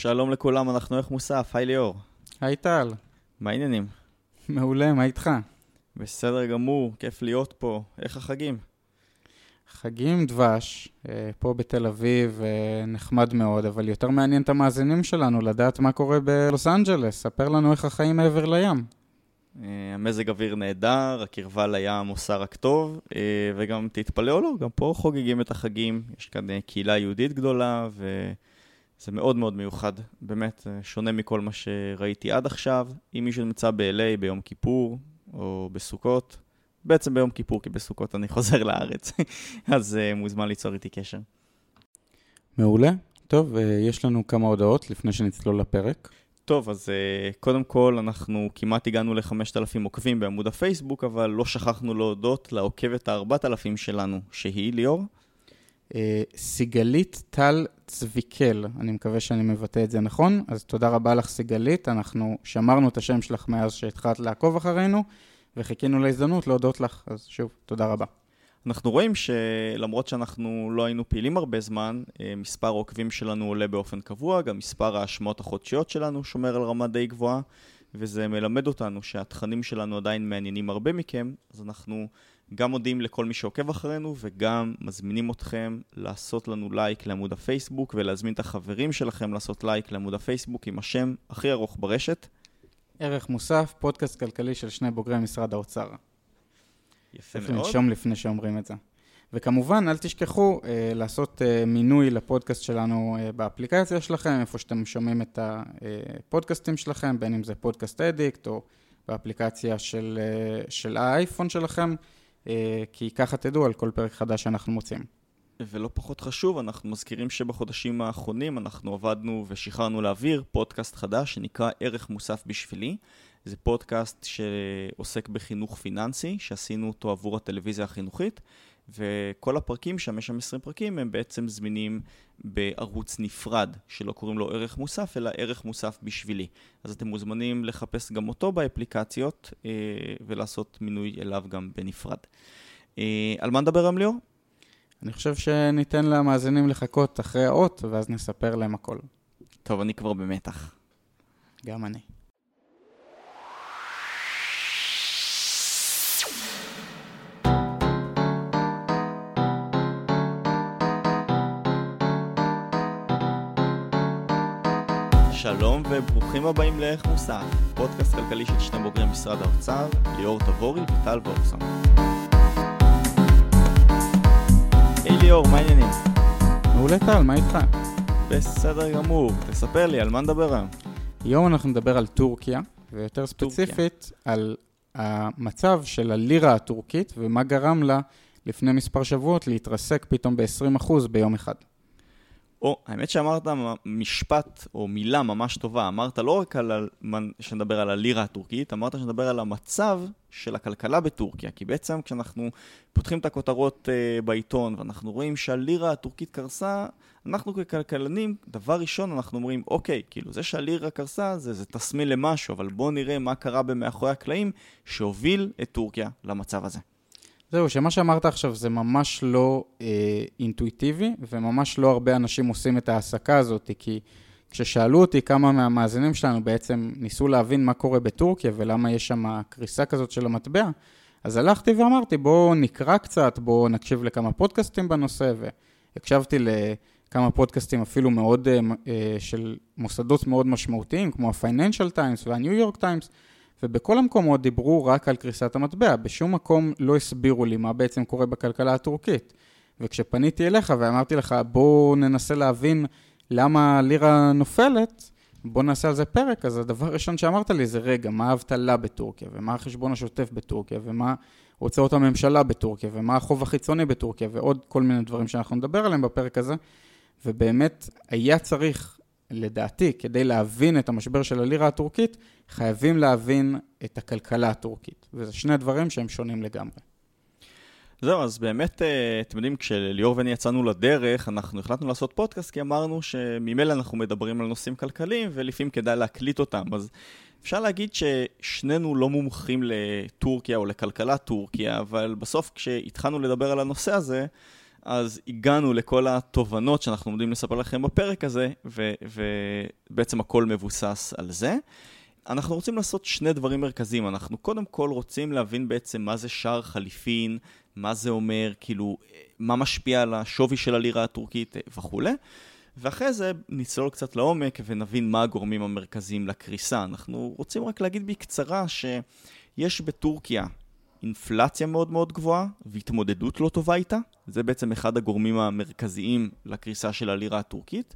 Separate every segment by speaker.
Speaker 1: שלום לכולם, אנחנו איך מוסף, היי ליאור.
Speaker 2: היי טל.
Speaker 1: מה העניינים?
Speaker 2: מעולה, מה איתך?
Speaker 1: בסדר גמור, כיף להיות פה. איך החגים?
Speaker 2: חגים דבש, אה, פה בתל אביב, אה, נחמד מאוד, אבל יותר מעניין את המאזינים שלנו לדעת מה קורה בלוס אנג'לס. ספר לנו איך החיים מעבר לים.
Speaker 1: אה, המזג אוויר נהדר, הקרבה לים עושה רק טוב, וגם תתפלא או לא, גם פה חוגגים את החגים. יש כאן קהילה יהודית גדולה, וזה מאוד מאוד מיוחד. באמת, שונה מכל מה שראיתי עד עכשיו. אם מישהו נמצא ב-LA ביום כיפור, או בסוכות, בעצם ביום כיפור, כי בסוכות אני חוזר לארץ, אז uh, מוזמן ליצור איתי קשר.
Speaker 2: מעולה. טוב, uh, יש לנו כמה הודעות לפני שנצלול לפרק.
Speaker 1: טוב, אז uh, קודם כל, אנחנו כמעט הגענו ל-5,000 עוקבים בעמוד הפייסבוק, אבל לא שכחנו להודות לעוקבת ה-4,000 שלנו, שהיא ליאור.
Speaker 2: Uh, סיגלית טל צביקל, אני מקווה שאני מבטא את זה נכון, אז תודה רבה לך סיגלית, אנחנו שמרנו את השם שלך מאז שהתחלת לעקוב אחרינו. וחיכינו להזדמנות להודות לך, אז שוב, תודה רבה.
Speaker 1: אנחנו רואים שלמרות שאנחנו לא היינו פעילים הרבה זמן, אה, מספר העוקבים שלנו עולה באופן קבוע, גם מספר ההשמעות החודשיות שלנו שומר על רמה די גבוהה, וזה מלמד אותנו שהתכנים שלנו עדיין מעניינים הרבה מכם, אז אנחנו גם מודים לכל מי שעוקב אחרינו, וגם מזמינים אתכם לעשות לנו לייק לעמוד הפייסבוק, ולהזמין את החברים שלכם לעשות לייק לעמוד הפייסבוק עם השם הכי ארוך ברשת,
Speaker 2: ערך מוסף, פודקאסט כלכלי של שני בוגרי משרד האוצר.
Speaker 1: יפה מאוד.
Speaker 2: צריך לנשום לפני שאומרים את זה. וכמובן, אל תשכחו אה, לעשות אה, מינוי לפודקאסט שלנו אה, באפליקציה שלכם, איפה שאתם שומעים את הפודקאסטים שלכם, בין אם זה פודקאסט אדיקט או באפליקציה של, אה, של האייפון שלכם, אה, כי ככה תדעו על כל פרק חדש שאנחנו מוצאים.
Speaker 1: ולא פחות חשוב, אנחנו מזכירים שבחודשים האחרונים אנחנו עבדנו ושחררנו לאוויר פודקאסט חדש שנקרא ערך מוסף בשבילי. זה פודקאסט שעוסק בחינוך פיננסי, שעשינו אותו עבור הטלוויזיה החינוכית, וכל הפרקים שם, יש שם 20 פרקים, הם בעצם זמינים בערוץ נפרד, שלא קוראים לו ערך מוסף, אלא ערך מוסף בשבילי. אז אתם מוזמנים לחפש גם אותו באפליקציות אה, ולעשות מינוי אליו גם בנפרד. אה, על מה נדבר היום ליאור?
Speaker 2: אני חושב שניתן למאזינים לחכות אחרי האות, ואז נספר להם הכל.
Speaker 1: טוב, אני כבר במתח.
Speaker 2: גם אני.
Speaker 1: שלום וברוכים הבאים לערך מוסף, פודקאסט כלכלי של שני בוגרי משרד האוצר, ליאור תבורי וטל וורסון. היי ליאור, מה העניינים?
Speaker 2: מעולה טל, מה איתך?
Speaker 1: בסדר גמור, תספר לי, על מה נדבר היום?
Speaker 2: היום אנחנו נדבר על טורקיה, ויותר ספציפית טורקיה. על המצב של הלירה הטורקית ומה גרם לה לפני מספר שבועות להתרסק פתאום ב-20% ביום אחד.
Speaker 1: או, האמת שאמרת משפט או מילה ממש טובה. אמרת לא רק על, שנדבר על הלירה הטורקית, אמרת שנדבר על המצב של הכלכלה בטורקיה. כי בעצם כשאנחנו פותחים את הכותרות uh, בעיתון ואנחנו רואים שהלירה הטורקית קרסה, אנחנו ככלכלנים, דבר ראשון אנחנו אומרים, אוקיי, כאילו זה שהלירה קרסה זה, זה תסמין למשהו, אבל בואו נראה מה קרה במאחורי הקלעים שהוביל את טורקיה למצב הזה.
Speaker 2: זהו, שמה שאמרת עכשיו זה ממש לא אה, אינטואיטיבי, וממש לא הרבה אנשים עושים את ההעסקה הזאת, כי כששאלו אותי כמה מהמאזינים שלנו בעצם ניסו להבין מה קורה בטורקיה ולמה יש שם קריסה כזאת של המטבע, אז הלכתי ואמרתי, בואו נקרא קצת, בואו נקשיב לכמה פודקאסטים בנושא, והקשבתי לכמה פודקאסטים אפילו מאוד, אה, אה של מוסדות מאוד משמעותיים, כמו ה-Financial Times וה-New York Times, ובכל המקומות דיברו רק על קריסת המטבע, בשום מקום לא הסבירו לי מה בעצם קורה בכלכלה הטורקית. וכשפניתי אליך ואמרתי לך, בואו ננסה להבין למה הלירה נופלת, בואו נעשה על זה פרק, אז הדבר הראשון שאמרת לי זה, רגע, מה האבטלה בטורקיה, ומה החשבון השוטף בטורקיה, ומה הוצאות הממשלה בטורקיה, ומה החוב החיצוני בטורקיה, ועוד כל מיני דברים שאנחנו נדבר עליהם בפרק הזה. ובאמת, היה צריך לדעתי, כדי להבין את המשבר של הלירה הטורקית, חייבים להבין את הכלכלה הטורקית. וזה שני דברים שהם שונים לגמרי.
Speaker 1: זהו, אז באמת, אה, אתם יודעים, כשליאור ואני יצאנו לדרך, אנחנו החלטנו לעשות פודקאסט, כי אמרנו שממילא אנחנו מדברים על נושאים כלכליים, ולפעמים כדאי להקליט אותם. אז אפשר להגיד ששנינו לא מומחים לטורקיה או לכלכלת טורקיה, אבל בסוף כשהתחלנו לדבר על הנושא הזה, אז הגענו לכל התובנות שאנחנו עומדים לספר לכם בפרק הזה, ובעצם הכל מבוסס על זה. אנחנו רוצים לעשות שני דברים מרכזיים. אנחנו קודם כל רוצים להבין בעצם מה זה שער חליפין, מה זה אומר, כאילו, מה משפיע על השווי של הלירה הטורקית וכולי. ואחרי זה נצלול קצת לעומק ונבין מה הגורמים המרכזיים לקריסה. אנחנו רוצים רק להגיד בקצרה שיש בטורקיה אינפלציה מאוד מאוד גבוהה והתמודדות לא טובה איתה. זה בעצם אחד הגורמים המרכזיים לקריסה של הלירה הטורקית.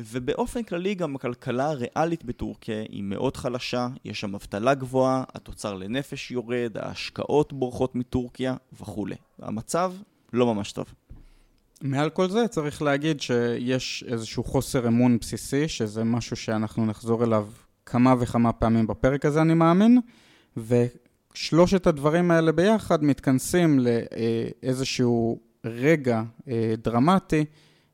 Speaker 1: ובאופן כללי גם הכלכלה הריאלית בטורקיה היא מאוד חלשה, יש שם אבטלה גבוהה, התוצר לנפש יורד, ההשקעות בורחות מטורקיה וכולי. המצב לא ממש טוב.
Speaker 2: מעל כל זה צריך להגיד שיש איזשהו חוסר אמון בסיסי, שזה משהו שאנחנו נחזור אליו כמה וכמה פעמים בפרק הזה, אני מאמין, ושלושת הדברים האלה ביחד מתכנסים לאיזשהו רגע אה, דרמטי,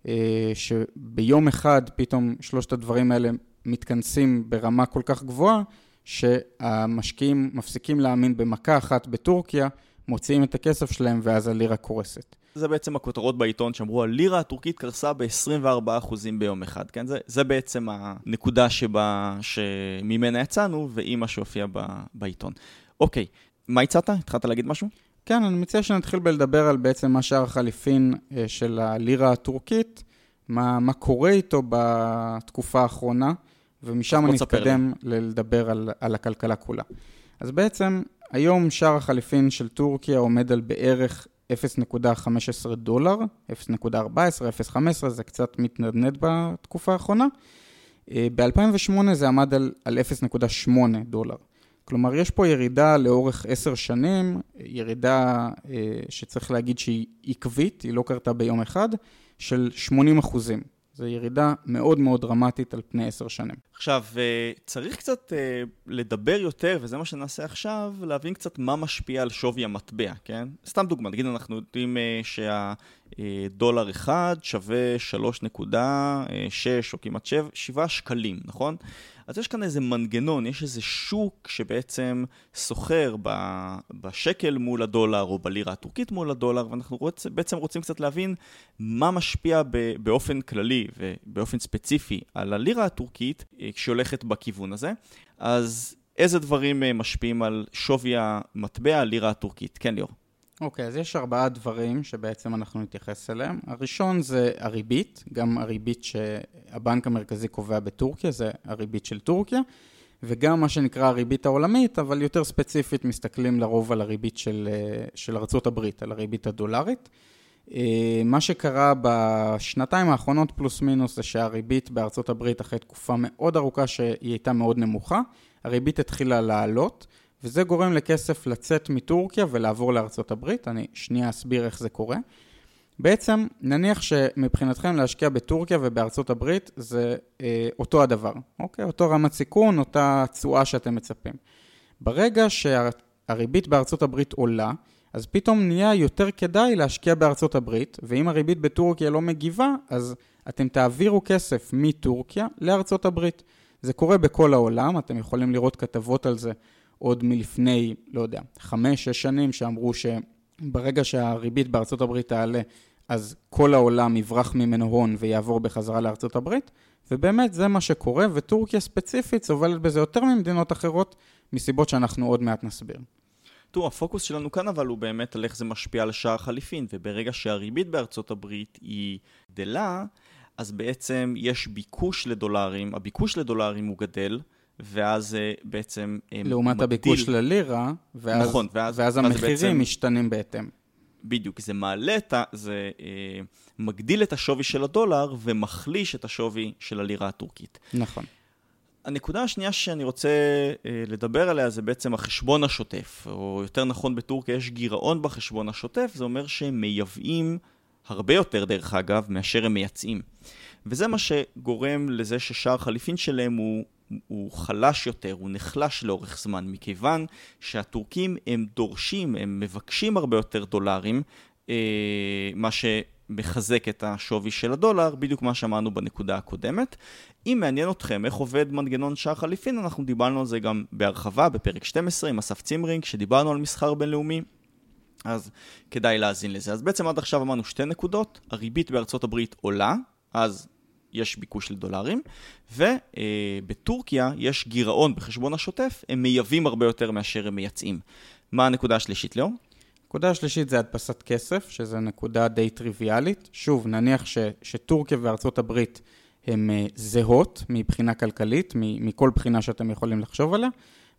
Speaker 2: אה, שביום אחד פתאום שלושת הדברים האלה מתכנסים ברמה כל כך גבוהה, שהמשקיעים מפסיקים להאמין במכה אחת בטורקיה, מוציאים את הכסף שלהם ואז הלירה קורסת.
Speaker 1: זה בעצם הכותרות בעיתון שאמרו, הלירה הטורקית קרסה ב-24% ביום אחד, כן? זה, זה בעצם הנקודה שבה, שממנה יצאנו, והיא מה שהופיע בעיתון. אוקיי, מה הצעת? התחלת להגיד משהו?
Speaker 2: כן, אני מציע שנתחיל בלדבר על בעצם מה שער החליפין אה, של הלירה הטורקית, מה, מה קורה איתו בתקופה האחרונה, ומשם אני אתקדם לדבר על, על הכלכלה כולה. אז בעצם, היום שער החליפין של טורקיה עומד על בערך 0.15 דולר, 0.14, 0.15, זה קצת מתנדנד בתקופה האחרונה. אה, ב-2008 זה עמד על, על 0.8 דולר. כלומר, יש פה ירידה לאורך עשר שנים, ירידה אה, שצריך להגיד שהיא עקבית, היא לא קרתה ביום אחד, של 80 אחוזים. זו ירידה מאוד מאוד דרמטית על פני עשר שנים.
Speaker 1: עכשיו, אה, צריך קצת אה, לדבר יותר, וזה מה שנעשה עכשיו, להבין קצת מה משפיע על שווי המטבע, כן? סתם דוגמא, נגיד אנחנו יודעים שהדולר אחד שווה 3.6 או כמעט 7, 7 שקלים, נכון? אז יש כאן איזה מנגנון, יש איזה שוק שבעצם סוחר בשקל מול הדולר או בלירה הטורקית מול הדולר, ואנחנו רוצ, בעצם רוצים קצת להבין מה משפיע באופן כללי ובאופן ספציפי על הלירה הטורקית אה, כשהיא הולכת בכיוון הזה. אז איזה דברים אה, משפיעים על שווי המטבע הלירה הטורקית? כן, ליאור.
Speaker 2: אוקיי, okay, אז יש ארבעה דברים שבעצם אנחנו נתייחס אליהם. הראשון זה הריבית, גם הריבית שהבנק המרכזי קובע בטורקיה, זה הריבית של טורקיה, וגם מה שנקרא הריבית העולמית, אבל יותר ספציפית מסתכלים לרוב על הריבית של, של ארצות הברית, על הריבית הדולרית. אה, מה שקרה בשנתיים האחרונות פלוס מינוס זה שהריבית בארצות הברית אחרי תקופה מאוד ארוכה שהיא הייתה מאוד נמוכה, הריבית התחילה לעלות. וזה גורם לכסף לצאת מטורקיה ולעבור לארצות הברית. אני שנייה אסביר איך זה קורה. בעצם, נניח שמבחינתכם להשקיע בטורקיה ובארצות הברית זה אה, אותו הדבר, אוקיי? אותו רמת סיכון, אותה תשואה שאתם מצפים. ברגע שהריבית בארצות הברית עולה, אז פתאום נהיה יותר כדאי להשקיע בארצות הברית, ואם הריבית בטורקיה לא מגיבה, אז אתם תעבירו כסף מטורקיה לארצות הברית. זה קורה בכל העולם, אתם יכולים לראות כתבות על זה עוד מלפני, לא יודע, חמש, שש שנים, שאמרו שברגע שהריבית בארצות הברית תעלה, אז כל העולם יברח ממנו הון ויעבור בחזרה לארצות הברית, ובאמת זה מה שקורה, וטורקיה ספציפית סובלת בזה יותר ממדינות אחרות, מסיבות שאנחנו עוד מעט נסביר.
Speaker 1: תראו, הפוקוס שלנו כאן אבל הוא באמת על איך זה משפיע על שער חליפין, וברגע שהריבית בארצות הברית היא גדלה, אז בעצם יש ביקוש לדולרים, הביקוש לדולרים הוא גדל, ואז אה, בעצם
Speaker 2: אה, לעומת מגדיל... הביקוש ללירה, ואז, נכון, ואז, ואז המחירים בעצם... משתנים בהתאם.
Speaker 1: בדיוק, זה מעלה את ה... זה אה, מגדיל את השווי של הדולר ומחליש את השווי של הלירה הטורקית.
Speaker 2: נכון.
Speaker 1: הנקודה השנייה שאני רוצה אה, לדבר עליה זה בעצם החשבון השוטף, או יותר נכון בטורקיה יש גירעון בחשבון השוטף, זה אומר שהם מייבאים הרבה יותר דרך אגב מאשר הם מייצאים. וזה מה שגורם לזה ששער חליפין שלהם הוא הוא חלש יותר, הוא נחלש לאורך זמן, מכיוון שהטורקים הם דורשים, הם מבקשים הרבה יותר דולרים, אה, מה שמחזק את השווי של הדולר, בדיוק מה שאמרנו בנקודה הקודמת. אם מעניין אתכם איך עובד מנגנון שער חליפין, אנחנו דיברנו על זה גם בהרחבה בפרק 12 עם אסף צימרינג, כשדיברנו על מסחר בינלאומי. אז כדאי להאזין לזה. אז בעצם עד עכשיו אמרנו שתי נקודות, הריבית בארצות הברית עולה, אז יש ביקוש לדולרים, ובטורקיה יש גירעון בחשבון השוטף, הם מייבאים הרבה יותר מאשר הם מייצאים. מה הנקודה השלישית, ליאור?
Speaker 2: הנקודה השלישית זה הדפסת כסף, שזו נקודה די טריוויאלית. שוב, נניח ש, שטורקיה וארצות הברית הן uh, זהות מבחינה כלכלית, מכל בחינה שאתם יכולים לחשוב עליה,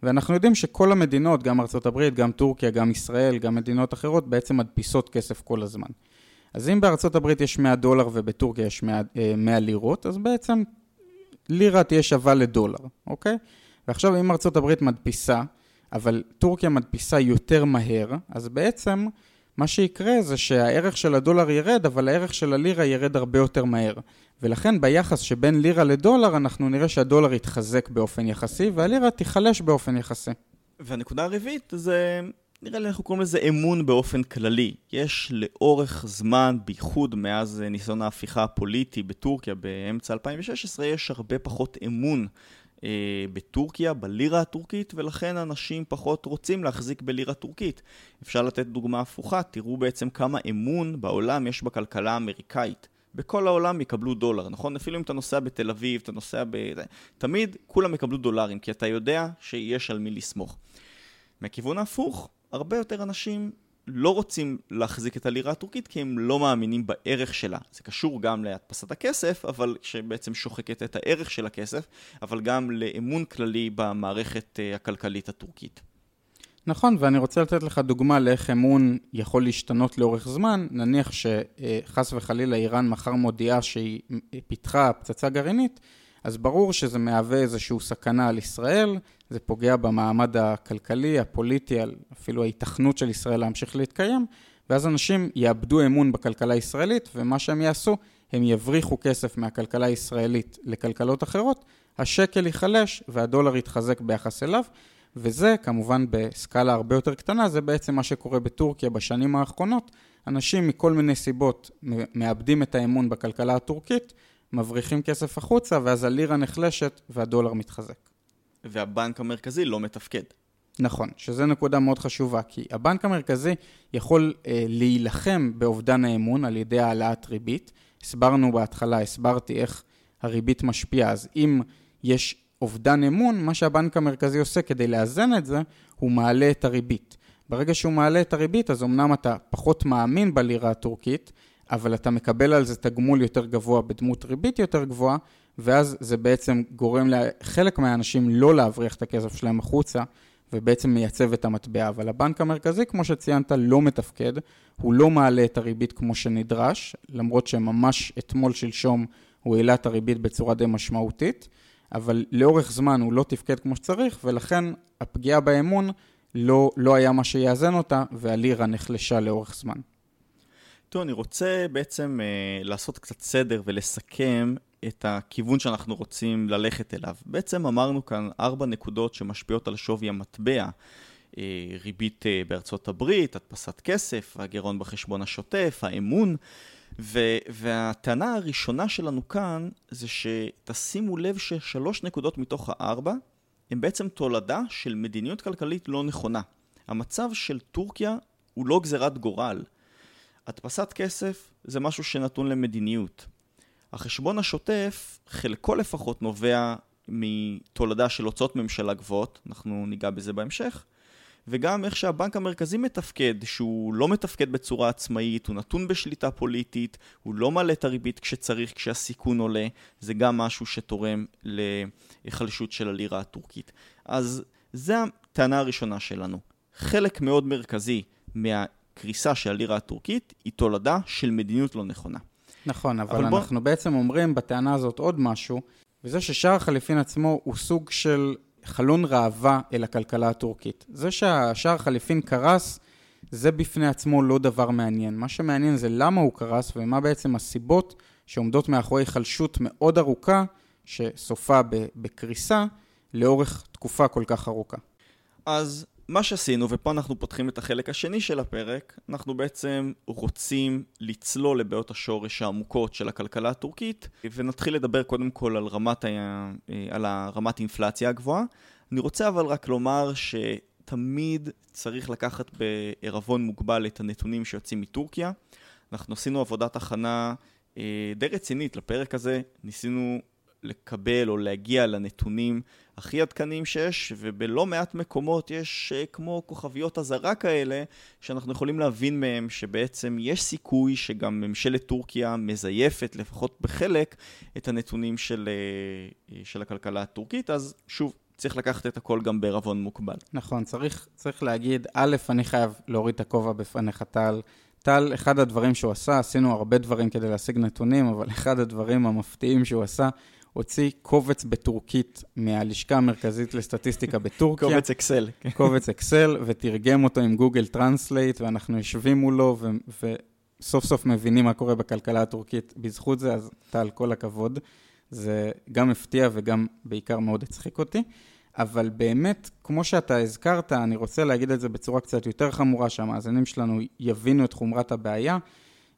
Speaker 2: ואנחנו יודעים שכל המדינות, גם ארצות הברית, גם טורקיה, גם ישראל, גם מדינות אחרות, בעצם מדפיסות כסף כל הזמן. אז אם בארצות הברית יש 100 דולר ובטורקיה יש 100, 100 אה, לירות, אז בעצם לירה תהיה שווה לדולר, אוקיי? ועכשיו אם ארצות הברית מדפיסה, אבל טורקיה מדפיסה יותר מהר, אז בעצם מה שיקרה זה שהערך של הדולר ירד, אבל הערך של הלירה ירד הרבה יותר מהר. ולכן ביחס שבין לירה לדולר אנחנו נראה שהדולר יתחזק באופן יחסי והלירה תיחלש באופן יחסי.
Speaker 1: והנקודה הרביעית זה נראה לי אנחנו קוראים לזה אמון באופן כללי. יש לאורך זמן, בייחוד מאז ניסיון ההפיכה הפוליטי בטורקיה באמצע 2016, יש הרבה פחות אמון אה, בטורקיה, בלירה הטורקית, ולכן אנשים פחות רוצים להחזיק בלירה טורקית. אפשר לתת דוגמה הפוכה, תראו בעצם כמה אמון בעולם יש בכלכלה האמריקאית. בכל העולם יקבלו דולר, נכון? אפילו אם אתה נוסע בתל אביב, אתה נוסע ב... תמיד כולם יקבלו דולרים, כי אתה יודע שיש על מי לסמוך. מהכיוון ההפוך, הרבה יותר אנשים לא רוצים להחזיק את הלירה הטורקית כי הם לא מאמינים בערך שלה. זה קשור גם להדפסת הכסף, אבל שבעצם שוחקת את הערך של הכסף, אבל גם לאמון כללי במערכת אה, הכלכלית הטורקית.
Speaker 2: נכון, ואני רוצה לתת לך דוגמה לאיך אמון יכול להשתנות לאורך זמן. נניח שחס וחלילה איראן מחר מודיעה שהיא פיתחה פצצה גרעינית, אז ברור שזה מהווה איזושהי סכנה על ישראל, זה פוגע במעמד הכלכלי, הפוליטי, אפילו ההיתכנות של ישראל להמשיך להתקיים, ואז אנשים יאבדו אמון בכלכלה הישראלית, ומה שהם יעשו, הם יבריחו כסף מהכלכלה הישראלית לכלכלות אחרות, השקל ייחלש והדולר יתחזק ביחס אליו, וזה כמובן בסקאלה הרבה יותר קטנה, זה בעצם מה שקורה בטורקיה בשנים האחרונות. אנשים מכל מיני סיבות מאבדים את האמון בכלכלה הטורקית, מבריחים כסף החוצה, ואז הלירה נחלשת והדולר מתחזק.
Speaker 1: והבנק המרכזי לא מתפקד.
Speaker 2: נכון, שזו נקודה מאוד חשובה, כי הבנק המרכזי יכול אה, להילחם באובדן האמון על ידי העלאת ריבית. הסברנו בהתחלה, הסברתי איך הריבית משפיעה, אז אם יש אובדן אמון, מה שהבנק המרכזי עושה כדי לאזן את זה, הוא מעלה את הריבית. ברגע שהוא מעלה את הריבית, אז אמנם אתה פחות מאמין בלירה הטורקית, אבל אתה מקבל על זה תגמול יותר גבוה בדמות ריבית יותר גבוהה, ואז זה בעצם גורם לחלק מהאנשים לא להבריח את הכסף שלהם החוצה, ובעצם מייצב את המטבע. אבל הבנק המרכזי, כמו שציינת, לא מתפקד, הוא לא מעלה את הריבית כמו שנדרש, למרות שממש אתמול שלשום הוא העלה את הריבית בצורה די משמעותית, אבל לאורך זמן הוא לא תפקד כמו שצריך, ולכן הפגיעה באמון לא, לא היה מה שיאזן אותה, והלירה נחלשה לאורך זמן.
Speaker 1: טוב, אני רוצה בעצם אה, לעשות קצת סדר ולסכם את הכיוון שאנחנו רוצים ללכת אליו. בעצם אמרנו כאן ארבע נקודות שמשפיעות על שווי המטבע. אה, ריבית אה, בארצות הברית, הדפסת כסף, הגירעון בחשבון השוטף, האמון. ו- והטענה הראשונה שלנו כאן זה שתשימו לב ששלוש נקודות מתוך הארבע הן בעצם תולדה של מדיניות כלכלית לא נכונה. המצב של טורקיה הוא לא גזירת גורל. הדפסת כסף זה משהו שנתון למדיניות. החשבון השוטף, חלקו לפחות נובע מתולדה של הוצאות ממשלה גבוהות, אנחנו ניגע בזה בהמשך, וגם איך שהבנק המרכזי מתפקד, שהוא לא מתפקד בצורה עצמאית, הוא נתון בשליטה פוליטית, הוא לא מעלה את הריבית כשצריך, כשהסיכון עולה, זה גם משהו שתורם להיחלשות של הלירה הטורקית. אז זו הטענה הראשונה שלנו. חלק מאוד מרכזי מהקריסה של הלירה הטורקית היא תולדה של מדיניות לא נכונה.
Speaker 2: נכון, אבל, אבל אנחנו בוא... בעצם אומרים בטענה הזאת עוד משהו, וזה ששער החליפין עצמו הוא סוג של חלון ראווה אל הכלכלה הטורקית. זה שהשער החליפין קרס, זה בפני עצמו לא דבר מעניין. מה שמעניין זה למה הוא קרס ומה בעצם הסיבות שעומדות מאחורי היחלשות מאוד ארוכה, שסופה בקריסה, לאורך תקופה כל כך ארוכה.
Speaker 1: אז מה שעשינו, ופה אנחנו פותחים את החלק השני של הפרק, אנחנו בעצם רוצים לצלול לבעיות השורש העמוקות של הכלכלה הטורקית, ונתחיל לדבר קודם כל על רמת, ה... על הרמת אינפלציה הגבוהה. אני רוצה אבל רק לומר ש... תמיד צריך לקחת בערבון מוגבל את הנתונים שיוצאים מטורקיה. אנחנו עשינו עבודת הכנה אה, די רצינית לפרק הזה, ניסינו לקבל או להגיע לנתונים הכי עדכניים שיש, ובלא מעט מקומות יש אה, כמו כוכביות אזהרה כאלה, שאנחנו יכולים להבין מהם שבעצם יש סיכוי שגם ממשלת טורקיה מזייפת, לפחות בחלק, את הנתונים של, אה, של הכלכלה הטורקית. אז שוב, צריך לקחת את הכל גם בערבון מוגבל.
Speaker 2: נכון, צריך, צריך להגיד, א', אני חייב להוריד את הכובע בפניך, טל. טל, אחד הדברים שהוא עשה, עשינו הרבה דברים כדי להשיג נתונים, אבל אחד הדברים המפתיעים שהוא עשה, הוציא קובץ בטורקית מהלשכה המרכזית לסטטיסטיקה בטורקיה.
Speaker 1: קובץ אקסל.
Speaker 2: קובץ אקסל, ותרגם אותו עם Google Translate, ואנחנו יושבים מולו, וסוף סוף מבינים מה קורה בכלכלה הטורקית בזכות זה, אז טל, כל הכבוד. זה גם הפתיע וגם בעיקר מאוד הצחיק אותי. אבל באמת, כמו שאתה הזכרת, אני רוצה להגיד את זה בצורה קצת יותר חמורה, שהמאזינים שלנו יבינו את חומרת הבעיה.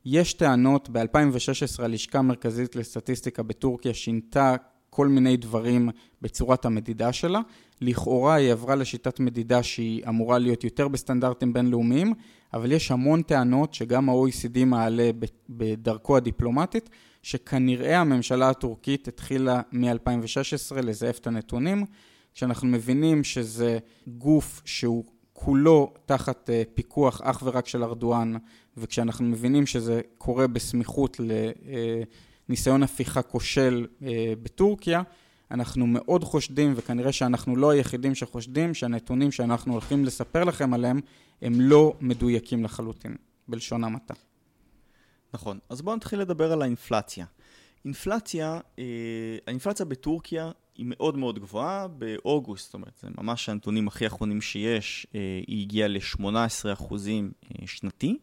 Speaker 2: יש טענות, ב-2016 הלשכה המרכזית לסטטיסטיקה בטורקיה שינתה כל מיני דברים בצורת המדידה שלה. לכאורה היא עברה לשיטת מדידה שהיא אמורה להיות יותר בסטנדרטים בינלאומיים, אבל יש המון טענות שגם ה-OECD מעלה בדרכו הדיפלומטית, שכנראה הממשלה הטורקית התחילה מ-2016 לזייף את הנתונים. כשאנחנו מבינים שזה גוף שהוא כולו תחת אה, פיקוח אך ורק של ארדואן, וכשאנחנו מבינים שזה קורה בסמיכות לניסיון הפיכה כושל אה, בטורקיה, אנחנו מאוד חושדים, וכנראה שאנחנו לא היחידים שחושדים, שהנתונים שאנחנו הולכים לספר לכם עליהם, הם לא מדויקים לחלוטין, בלשון המעטה.
Speaker 1: נכון. אז בואו נתחיל לדבר על האינפלציה. אינפלציה, אה, האינפלציה בטורקיה היא מאוד מאוד גבוהה באוגוסט, זאת אומרת, זה ממש הנתונים הכי אחרונים שיש, אה, היא הגיעה ל-18% אה, שנתי,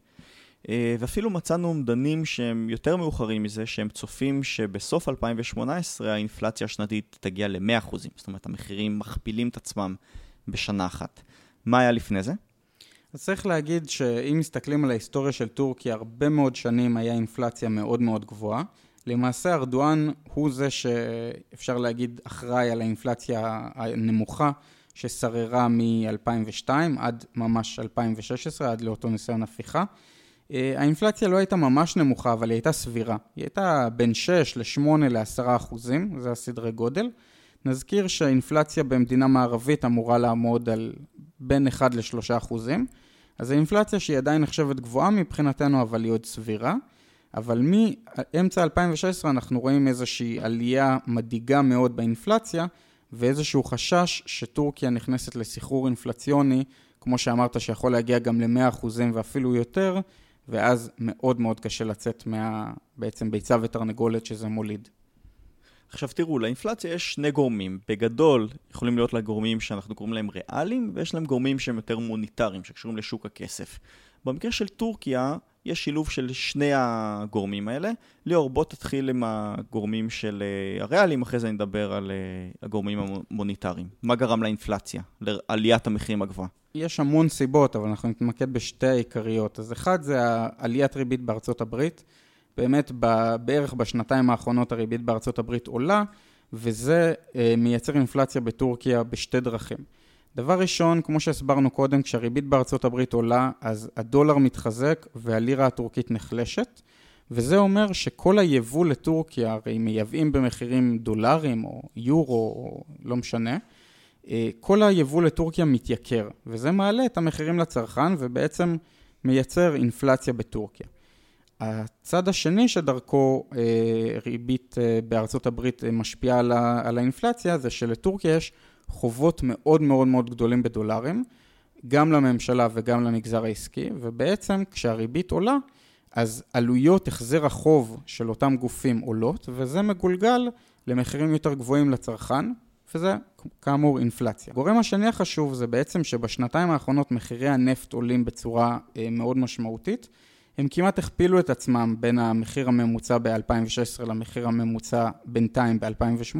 Speaker 1: ואפילו מצאנו אומדנים שהם יותר מאוחרים מזה, שהם צופים שבסוף 2018 האינפלציה השנתית תגיע ל-100%, זאת אומרת, המחירים מכפילים את עצמם בשנה אחת. מה היה לפני זה?
Speaker 2: אז צריך להגיד שאם מסתכלים על ההיסטוריה של טורקיה, הרבה מאוד שנים היה אינפלציה מאוד מאוד גבוהה. למעשה ארדואן הוא זה שאפשר להגיד אחראי על האינפלציה הנמוכה ששררה מ-2002 עד ממש 2016, עד לאותו ניסיון הפיכה. אה, האינפלציה לא הייתה ממש נמוכה, אבל היא הייתה סבירה. היא הייתה בין 6 ל-8 ל-10 אחוזים, זה הסדרי גודל. נזכיר שהאינפלציה במדינה מערבית אמורה לעמוד על בין 1 ל-3 אחוזים. אז האינפלציה שהיא עדיין נחשבת גבוהה מבחינתנו, אבל היא עוד סבירה. אבל מאמצע 2016 אנחנו רואים איזושהי עלייה מדאיגה מאוד באינפלציה, ואיזשהו חשש שטורקיה נכנסת לסחרור אינפלציוני, כמו שאמרת, שיכול להגיע גם ל-100% ואפילו יותר, ואז מאוד מאוד קשה לצאת מה... בעצם ביצה ותרנגולת שזה מוליד.
Speaker 1: עכשיו תראו, לאינפלציה יש שני גורמים. בגדול, יכולים להיות לה גורמים שאנחנו קוראים להם ריאליים, ויש להם גורמים שהם יותר מוניטריים, שקשורים לשוק הכסף. במקרה של טורקיה, יש שילוב של שני הגורמים האלה. ליאור, בוא תתחיל עם הגורמים של אה, הריאליים, אחרי זה נדבר על אה, הגורמים המוניטריים. מה גרם לאינפלציה, לעליית המחירים הגבוהה?
Speaker 2: יש המון סיבות, אבל אנחנו נתמקד בשתי העיקריות. אז אחד זה עליית ריבית בארצות הברית. באמת, בערך בשנתיים האחרונות הריבית בארצות הברית עולה, וזה אה, מייצר אינפלציה בטורקיה בשתי דרכים. דבר ראשון, כמו שהסברנו קודם, כשהריבית בארצות הברית עולה, אז הדולר מתחזק והלירה הטורקית נחלשת, וזה אומר שכל היבוא לטורקיה, הרי מייבאים במחירים דולרים או יורו או לא משנה, אה, כל היבוא לטורקיה מתייקר, וזה מעלה את המחירים לצרכן ובעצם מייצר אינפלציה בטורקיה. הצד השני שדרכו אה, ריבית אה, בארצות הברית משפיעה על האינפלציה זה שלטורקיה יש חובות מאוד מאוד מאוד גדולים בדולרים, גם לממשלה וגם למגזר העסקי, ובעצם כשהריבית עולה, אז עלויות החזר החוב של אותם גופים עולות, וזה מגולגל למחירים יותר גבוהים לצרכן, וזה כאמור אינפלציה. הגורם השני החשוב זה בעצם שבשנתיים האחרונות מחירי הנפט עולים בצורה אה, מאוד משמעותית. הם כמעט הכפילו את עצמם בין המחיר הממוצע ב-2016 למחיר הממוצע בינתיים ב-2018,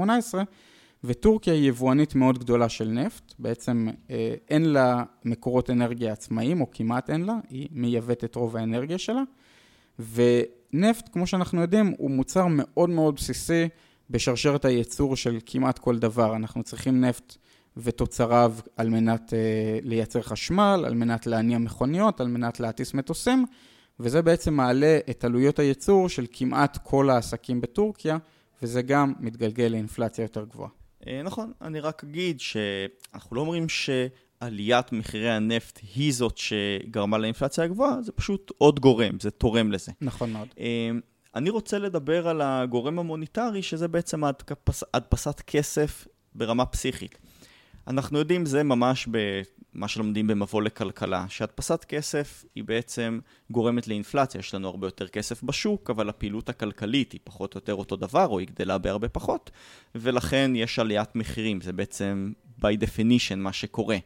Speaker 2: וטורקיה היא יבואנית מאוד גדולה של נפט, בעצם אה, אין לה מקורות אנרגיה עצמאיים, או כמעט אין לה, היא מייבאת את רוב האנרגיה שלה, ונפט, כמו שאנחנו יודעים, הוא מוצר מאוד מאוד בסיסי בשרשרת הייצור של כמעט כל דבר. אנחנו צריכים נפט ותוצריו על מנת uh, לייצר חשמל, על מנת להניע מכוניות, על מנת להטיס מטוסים, וזה בעצם מעלה את עלויות הייצור של כמעט כל העסקים בטורקיה, וזה גם מתגלגל לאינפלציה יותר גבוהה.
Speaker 1: אה, נכון, אני רק אגיד שאנחנו לא אומרים שעליית מחירי הנפט היא זאת שגרמה לאינפלציה הגבוהה, זה פשוט עוד גורם, זה תורם לזה.
Speaker 2: נכון מאוד.
Speaker 1: אה, אני רוצה לדבר על הגורם המוניטרי, שזה בעצם הדפס, הדפסת כסף ברמה פסיכית. אנחנו יודעים, זה ממש במה שלומדים במבוא לכלכלה, שהדפסת כסף היא בעצם גורמת לאינפלציה. יש לנו הרבה יותר כסף בשוק, אבל הפעילות הכלכלית היא פחות או יותר אותו דבר, או היא גדלה בהרבה פחות, ולכן יש עליית מחירים. זה בעצם by definition מה שקורה.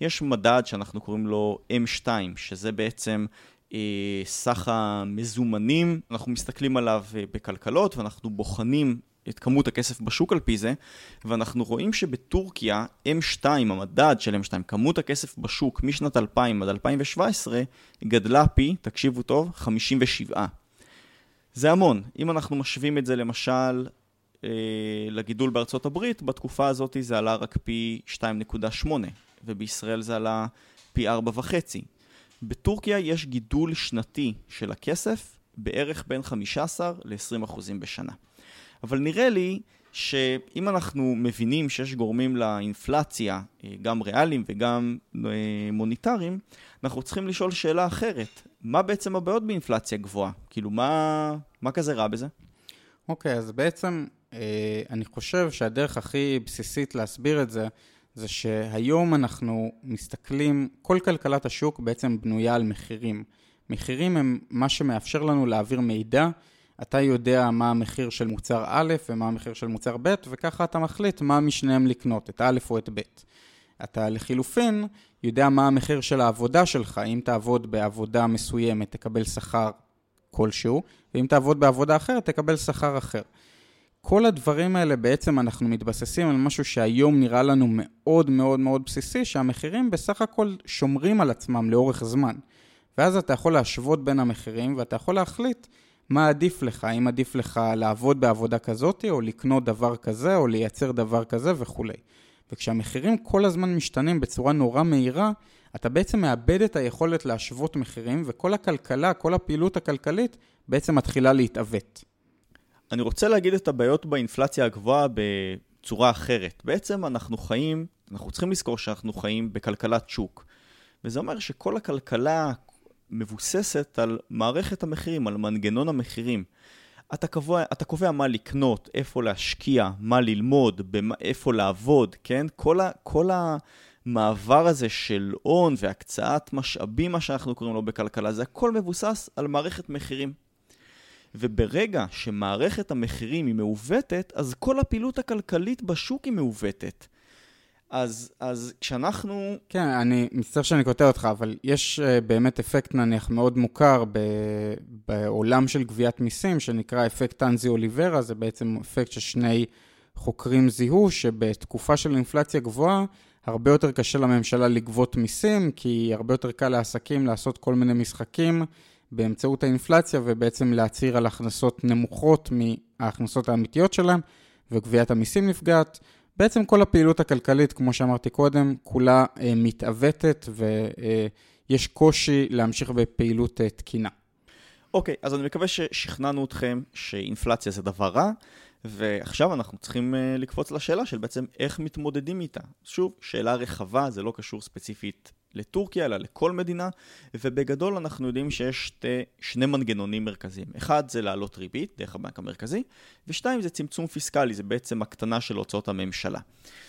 Speaker 1: יש מדד שאנחנו קוראים לו M2, שזה בעצם אה, סך המזומנים, אנחנו מסתכלים עליו אה, בכלכלות ואנחנו בוחנים את כמות הכסף בשוק על פי זה, ואנחנו רואים שבטורקיה M2, המדד של M2, כמות הכסף בשוק משנת 2000 עד 2017, גדלה פי, תקשיבו טוב, 57. זה המון. אם אנחנו משווים את זה למשל אה, לגידול בארצות הברית, בתקופה הזאת זה עלה רק פי 2.8, ובישראל זה עלה פי 4.5. בטורקיה יש גידול שנתי של הכסף בערך בין 15 ל-20% בשנה. אבל נראה לי שאם אנחנו מבינים שיש גורמים לאינפלציה, אה, גם ריאליים וגם אה, מוניטריים, אנחנו צריכים לשאול שאלה אחרת. מה בעצם הבעיות באינפלציה גבוהה? כאילו, מה, מה כזה רע בזה?
Speaker 2: אוקיי, okay, אז בעצם אה, אני חושב שהדרך הכי בסיסית להסביר את זה, זה שהיום אנחנו מסתכלים, כל כלכלת השוק בעצם בנויה על מחירים. מחירים הם מה שמאפשר לנו להעביר מידע אתה יודע מה המחיר של מוצר א' ומה המחיר של מוצר ב', וככה אתה מחליט מה משניהם לקנות, את א' או את ב'. אתה לחילופין יודע מה המחיר של העבודה שלך, אם תעבוד בעבודה מסוימת תקבל שכר כלשהו, ואם תעבוד בעבודה אחרת תקבל שכר אחר. כל הדברים האלה בעצם אנחנו מתבססים על משהו שהיום נראה לנו מאוד מאוד מאוד בסיסי, שהמחירים בסך הכל שומרים על עצמם לאורך זמן. ואז אתה יכול להשוות בין המחירים ואתה יכול להחליט מה עדיף לך, האם עדיף לך לעבוד בעבודה כזאת, או לקנות דבר כזה, או לייצר דבר כזה וכולי. וכשהמחירים כל הזמן משתנים בצורה נורא מהירה, אתה בעצם מאבד את היכולת להשוות מחירים, וכל הכלכלה, כל הפעילות הכלכלית, בעצם מתחילה להתעוות.
Speaker 1: אני רוצה להגיד את הבעיות באינפלציה הגבוהה בצורה אחרת. בעצם אנחנו חיים, אנחנו צריכים לזכור שאנחנו חיים בכלכלת שוק. וזה אומר שכל הכלכלה, מבוססת על מערכת המחירים, על מנגנון המחירים. אתה קובע, אתה קובע מה לקנות, איפה להשקיע, מה ללמוד, במה, איפה לעבוד, כן? כל, ה, כל המעבר הזה של הון והקצאת משאבים, מה שאנחנו קוראים לו בכלכלה, זה הכל מבוסס על מערכת מחירים. וברגע שמערכת המחירים היא מעוותת, אז כל הפעילות הכלכלית בשוק היא מעוותת. אז, אז כשאנחנו...
Speaker 2: כן, אני מצטער שאני קוטע אותך, אבל יש uh, באמת אפקט נניח מאוד מוכר ב, בעולם של גביית מיסים, שנקרא אפקט טנזי אוליברה, זה בעצם אפקט ששני חוקרים זיהו, שבתקופה של אינפלציה גבוהה, הרבה יותר קשה לממשלה לגבות מיסים, כי הרבה יותר קל לעסקים לעשות כל מיני משחקים באמצעות האינפלציה, ובעצם להצהיר על הכנסות נמוכות מההכנסות האמיתיות שלהם, וגביית המיסים נפגעת. בעצם כל הפעילות הכלכלית, כמו שאמרתי קודם, כולה אה, מתעוותת ויש אה, קושי להמשיך בפעילות אה, תקינה.
Speaker 1: אוקיי, okay, אז אני מקווה ששכנענו אתכם שאינפלציה זה דבר רע, ועכשיו אנחנו צריכים uh, לקפוץ לשאלה של בעצם איך מתמודדים איתה. שוב, שאלה רחבה, זה לא קשור ספציפית לטורקיה, אלא לכל מדינה, ובגדול אנחנו יודעים שיש שתי, שני מנגנונים מרכזיים. אחד זה להעלות ריבית דרך הבנק המרכזי, ושתיים זה צמצום פיסקלי, זה בעצם הקטנה של הוצאות הממשלה.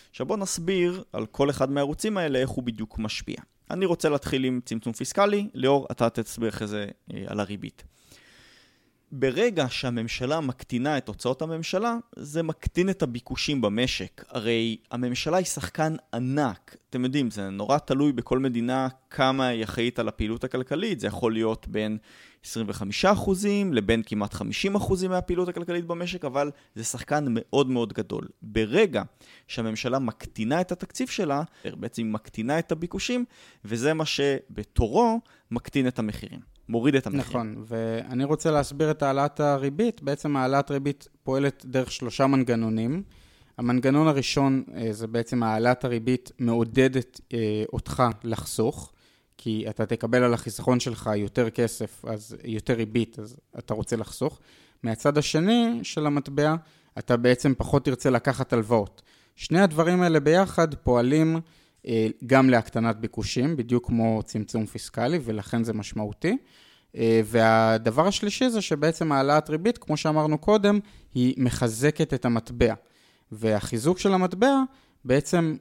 Speaker 1: עכשיו בואו נסביר על כל אחד מהערוצים האלה איך הוא בדיוק משפיע. אני רוצה להתחיל עם צמצום פיסקלי, ליאור, אתה תסביר אחרי זה אה, על הריבית. ברגע שהממשלה מקטינה את הוצאות הממשלה, זה מקטין את הביקושים במשק. הרי הממשלה היא שחקן ענק. אתם יודעים, זה נורא תלוי בכל מדינה כמה היא אחראית על הפעילות הכלכלית. זה יכול להיות בין 25% לבין כמעט 50% מהפעילות הכלכלית במשק, אבל זה שחקן מאוד מאוד גדול. ברגע שהממשלה מקטינה את התקציב שלה, בעצם מקטינה את הביקושים, וזה מה שבתורו מקטין את המחירים. מוריד את המחיר.
Speaker 2: נכון, ואני רוצה להסביר את העלאת הריבית. בעצם העלאת ריבית פועלת דרך שלושה מנגנונים. המנגנון הראשון זה בעצם העלאת הריבית מעודדת אותך לחסוך, כי אתה תקבל על החיסכון שלך יותר כסף, אז יותר ריבית, אז אתה רוצה לחסוך. מהצד השני של המטבע, אתה בעצם פחות תרצה לקחת הלוואות. שני הדברים האלה ביחד פועלים אה, גם להקטנת ביקושים, בדיוק כמו צמצום פיסקלי, ולכן זה משמעותי. אה, והדבר השלישי זה שבעצם העלאת ריבית, כמו שאמרנו קודם, היא מחזקת את המטבע. והחיזוק של המטבע בעצם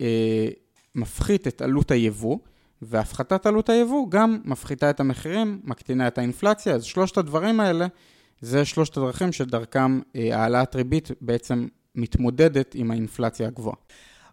Speaker 2: אה, מפחית את עלות היבוא, והפחתת עלות היבוא גם מפחיתה את המחירים, מקטינה את האינפלציה, אז שלושת הדברים האלה זה שלושת הדרכים שדרכם העלאת ריבית בעצם מתמודדת עם האינפלציה הגבוהה.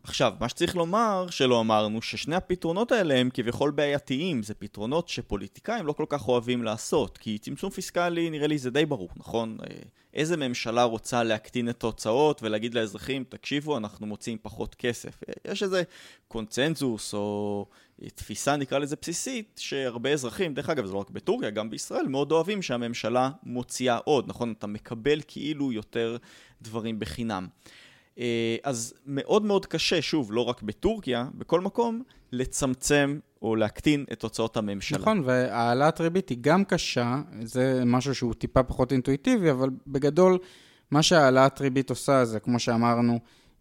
Speaker 1: עכשיו, מה שצריך לומר, שלא אמרנו, ששני הפתרונות האלה הם כביכול בעייתיים. זה פתרונות שפוליטיקאים לא כל כך אוהבים לעשות. כי צמצום פיסקלי, נראה לי זה די ברור, נכון? אה, איזה ממשלה רוצה להקטין את ההוצאות ולהגיד לאזרחים, תקשיבו, אנחנו מוציאים פחות כסף. אה, יש איזה קונצנזוס או אה, תפיסה, נקרא לזה בסיסית, שהרבה אזרחים, דרך אגב, זה לא רק בטורקיה, גם בישראל, מאוד אוהבים שהממשלה מוציאה עוד, נכון? אתה מקבל כאילו יותר דברים בחינם. אה, אז מאוד מאוד קשה, שוב, לא רק בטורקיה, בכל מקום, לצמצם או להקטין את הוצאות הממשלה.
Speaker 2: נכון, והעלאת ריבית היא גם קשה, זה משהו שהוא טיפה פחות אינטואיטיבי, אבל בגדול, מה שהעלאת ריבית עושה זה, כמו שאמרנו,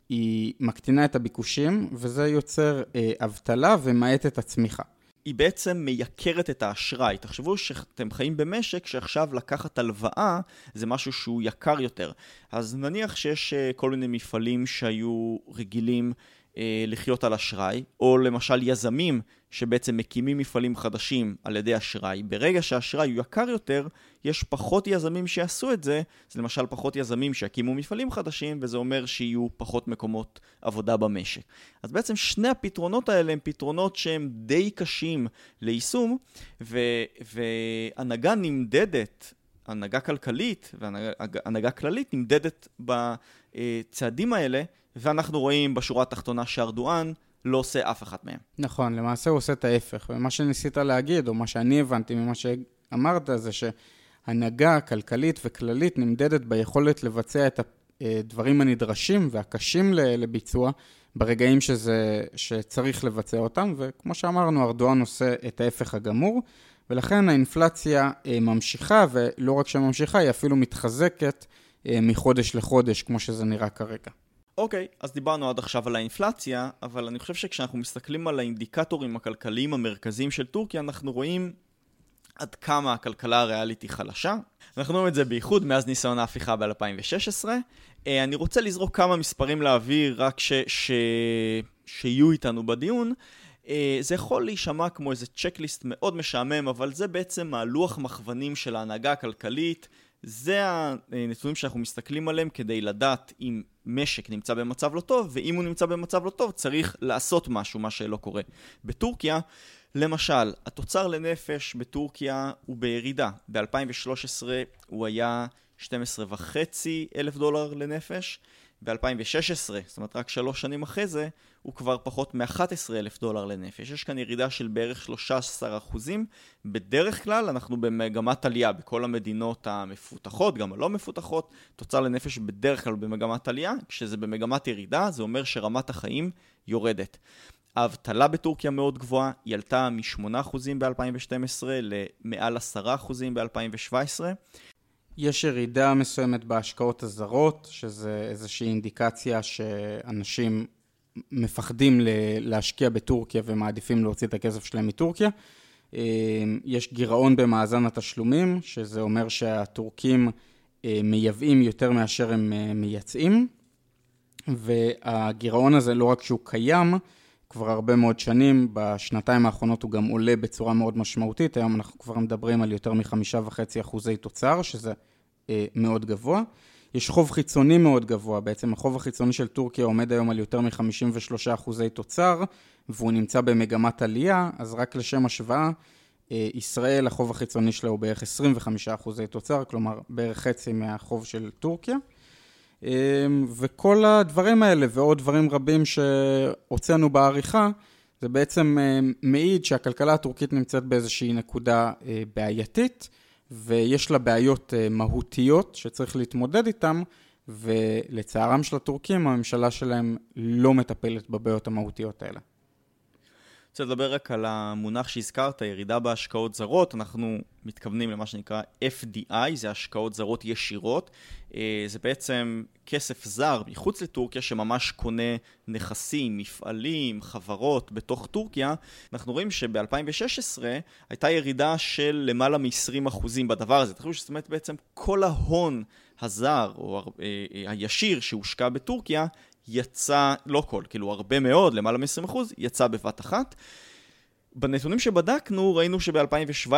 Speaker 2: היא מקטינה את הביקושים, וזה יוצר אה, אבטלה ומאט את הצמיחה.
Speaker 1: היא בעצם מייקרת את האשראי. תחשבו שאתם חיים במשק שעכשיו לקחת הלוואה זה משהו שהוא יקר יותר. אז נניח שיש אה, כל מיני מפעלים שהיו רגילים אה, לחיות על אשראי, או למשל יזמים שבעצם מקימים מפעלים חדשים על ידי אשראי. ברגע שהאשראי הוא יקר יותר, יש פחות יזמים שיעשו את זה, זה למשל פחות יזמים שיקימו מפעלים חדשים, וזה אומר שיהיו פחות מקומות עבודה במשק. אז בעצם שני הפתרונות האלה הם פתרונות שהם די קשים ליישום, והנהגה נמדדת הנהגה כלכלית והנהגה כללית נמדדת בצעדים האלה ואנחנו רואים בשורה התחתונה שארדואן לא עושה אף אחת מהם.
Speaker 2: נכון, למעשה הוא עושה את ההפך. ומה שניסית להגיד, או מה שאני הבנתי ממה שאמרת, זה שהנהגה כלכלית וכללית נמדדת ביכולת לבצע את הדברים הנדרשים והקשים לביצוע ברגעים שזה, שצריך לבצע אותם, וכמו שאמרנו, ארדואן עושה את ההפך הגמור, ולכן האינפלציה אה, ממשיכה, ולא רק שממשיכה, היא אפילו מתחזקת אה, מחודש לחודש, כמו שזה נראה כרגע.
Speaker 1: אוקיי, אז דיברנו עד עכשיו על האינפלציה, אבל אני חושב שכשאנחנו מסתכלים על האינדיקטורים הכלכליים המרכזיים של טורקיה, אנחנו רואים עד כמה הכלכלה הריאלית היא חלשה. אנחנו רואים את זה בייחוד מאז ניסיון ההפיכה ב-2016. אה, אני רוצה לזרוק כמה מספרים לאוויר רק ש... ש... שיהיו איתנו בדיון. אה, זה יכול להישמע כמו איזה צ'קליסט מאוד משעמם, אבל זה בעצם הלוח מכוונים של ההנהגה הכלכלית. זה הנתונים שאנחנו מסתכלים עליהם כדי לדעת אם משק נמצא במצב לא טוב, ואם הוא נמצא במצב לא טוב צריך לעשות משהו, מה שלא קורה. בטורקיה, למשל, התוצר לנפש בטורקיה הוא בירידה. ב-2013 הוא היה 12.5 אלף דולר לנפש, ב-2016, זאת אומרת רק שלוש שנים אחרי זה, הוא כבר פחות מ-11 אלף דולר לנפש. יש כאן ירידה של בערך 13 אחוזים. בדרך כלל אנחנו במגמת עלייה בכל המדינות המפותחות, גם הלא מפותחות. תוצר לנפש בדרך כלל במגמת עלייה. כשזה במגמת ירידה, זה אומר שרמת החיים יורדת. האבטלה בטורקיה מאוד גבוהה, היא עלתה מ-8% ב-2012 למעל 10% ב-2017.
Speaker 2: יש ירידה מסוימת בהשקעות הזרות, שזה איזושהי אינדיקציה שאנשים מפחדים להשקיע בטורקיה ומעדיפים להוציא את הכסף שלהם מטורקיה. אה, יש גירעון במאזן התשלומים, שזה אומר שהטורקים אה, מייבאים יותר מאשר הם אה, מייצאים, והגירעון הזה לא רק שהוא קיים, כבר הרבה מאוד שנים, בשנתיים האחרונות הוא גם עולה בצורה מאוד משמעותית, היום אנחנו כבר מדברים על יותר מחמישה וחצי אחוזי תוצר, שזה אה, מאוד גבוה. יש חוב חיצוני מאוד גבוה, בעצם החוב החיצוני של טורקיה עומד היום על יותר מ-53 אחוזי תוצר, והוא נמצא במגמת עלייה, אז רק לשם השוואה, אה, ישראל, החוב החיצוני שלה הוא בערך 25 אחוזי תוצר, כלומר בערך חצי מהחוב של טורקיה. אמ, וכל הדברים האלה ועוד דברים רבים שהוצאנו בעריכה, זה בעצם אה, מעיד שהכלכלה הטורקית נמצאת באיזושהי נקודה אה, בעייתית, ויש לה בעיות אה, מהותיות שצריך להתמודד איתן, ולצערם של הטורקים, הממשלה שלהם לא מטפלת בבעיות המהותיות האלה.
Speaker 1: רוצה לדבר רק על המונח שהזכרת, ירידה בהשקעות זרות, אנחנו מתכוונים למה שנקרא FDI, זה השקעות זרות ישירות. אה, זה בעצם כסף זר מחוץ לטורקיה שממש קונה נכסים, מפעלים, חברות בתוך טורקיה. אנחנו רואים שב-2016 הייתה ירידה של למעלה מ-20% בדבר הזה. תחשבו שזאת אומרת בעצם כל ההון הזר או אה, אה, הישיר שהושקע בטורקיה יצא, לא כל, כאילו הרבה מאוד, למעלה מ-20%, יצא בבת אחת. בנתונים שבדקנו ראינו שב-2017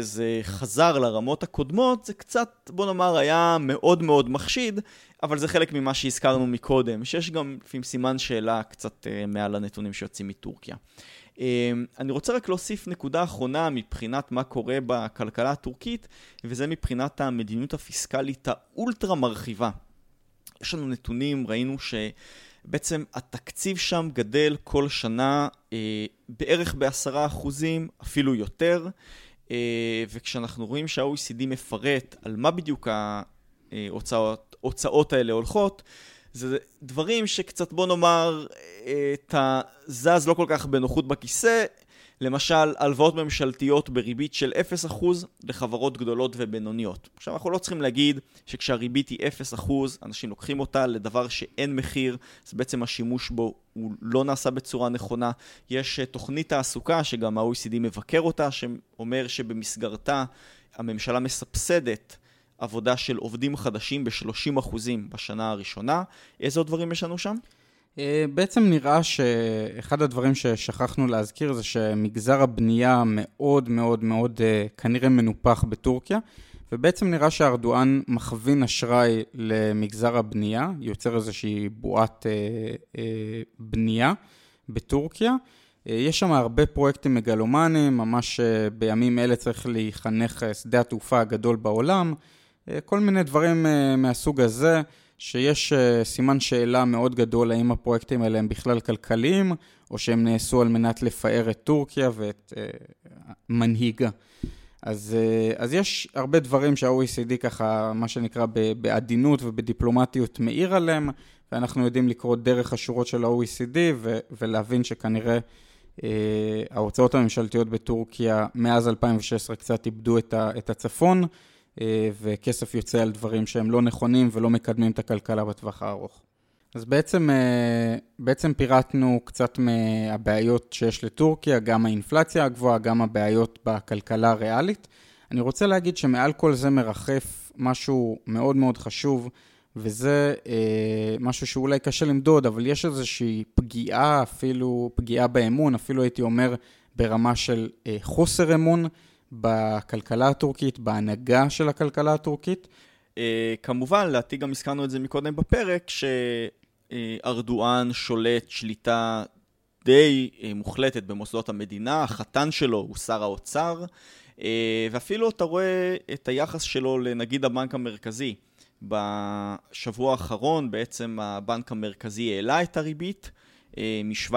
Speaker 1: זה חזר לרמות הקודמות, זה קצת, בוא נאמר, היה מאוד מאוד מחשיד, אבל זה חלק ממה שהזכרנו מקודם, שיש גם לפעמים סימן שאלה קצת uh, מעל הנתונים שיוצאים מטורקיה. Uh, אני רוצה רק להוסיף נקודה אחרונה מבחינת מה קורה בכלכלה הטורקית, וזה מבחינת המדיניות הפיסקלית האולטרה מרחיבה. יש לנו נתונים, ראינו שבעצם התקציב שם גדל כל שנה אה, בערך בעשרה אחוזים, אפילו יותר, אה, וכשאנחנו רואים שה-OECD מפרט על מה בדיוק ההוצאות האלה הולכות, זה דברים שקצת בוא נאמר, אה, אתה זז לא כל כך בנוחות בכיסא, למשל, הלוואות ממשלתיות בריבית של 0% לחברות גדולות ובינוניות. עכשיו, אנחנו לא צריכים להגיד שכשהריבית היא 0%, אנשים לוקחים אותה לדבר שאין מחיר, אז בעצם השימוש בו הוא לא נעשה בצורה נכונה. יש אה, תוכנית תעסוקה, שגם ה-OECD מבקר אותה, שאומר שבמסגרתה הממשלה מסבסדת עבודה של עובדים חדשים ב-30% בשנה הראשונה. איזה עוד דברים יש לנו שם?
Speaker 2: אה, בעצם נראה שאחד הדברים ששכחנו להזכיר זה שמגזר הבנייה מאוד מאוד מאוד אה, כנראה מנופח בטורקיה, ובעצם נראה שארדואן מכווין אשראי למגזר הבנייה, יוצר איזושהי בועת אה, בנייה בטורקיה. יש שם הרבה פרויקטים מגלומניים, ממש בימים אלה צריך להיחנך שדה התעופה הגדול בעולם, כל מיני דברים מהסוג הזה. שיש uh, סימן שאלה מאוד גדול האם הפרויקטים האלה הם בכלל כלכליים, או שהם נעשו על מנת לפאר את טורקיה ואת uh, מנהיגה. אז, uh, אז יש הרבה דברים שה-OECD ככה, מה שנקרא, בעדינות ובדיפלומטיות מאיר עליהם, ואנחנו יודעים לקרוא דרך השורות של ה-OECD ולהבין שכנראה uh, ההוצאות הממשלתיות בטורקיה מאז 2016 קצת איבדו את, ה- את הצפון. אה, וכסף יוצא על דברים שהם לא נכונים ולא מקדמים את הכלכלה בטווח הארוך. אז בעצם, אה, בעצם פירטנו קצת מהבעיות שיש לטורקיה, גם האינפלציה הגבוהה, גם הבעיות בכלכלה הריאלית. אני רוצה להגיד שמעל כל זה מרחף משהו מאוד מאוד חשוב, וזה אה, משהו שאולי קשה למדוד, אבל יש איזושהי פגיעה, אפילו פגיעה באמון, אפילו הייתי אומר ברמה של חוסר אמון. בכלכלה הטורקית, בהנהגה של הכלכלה הטורקית?
Speaker 1: Uh, כמובן, לדעתי גם הזכרנו את זה מקודם בפרק, שארדואן שולט שליטה די uh, מוחלטת במוסדות המדינה, החתן שלו הוא שר האוצר, uh, ואפילו אתה רואה את היחס שלו לנגיד הבנק המרכזי. בשבוע האחרון בעצם הבנק המרכזי העלה את הריבית מ-17%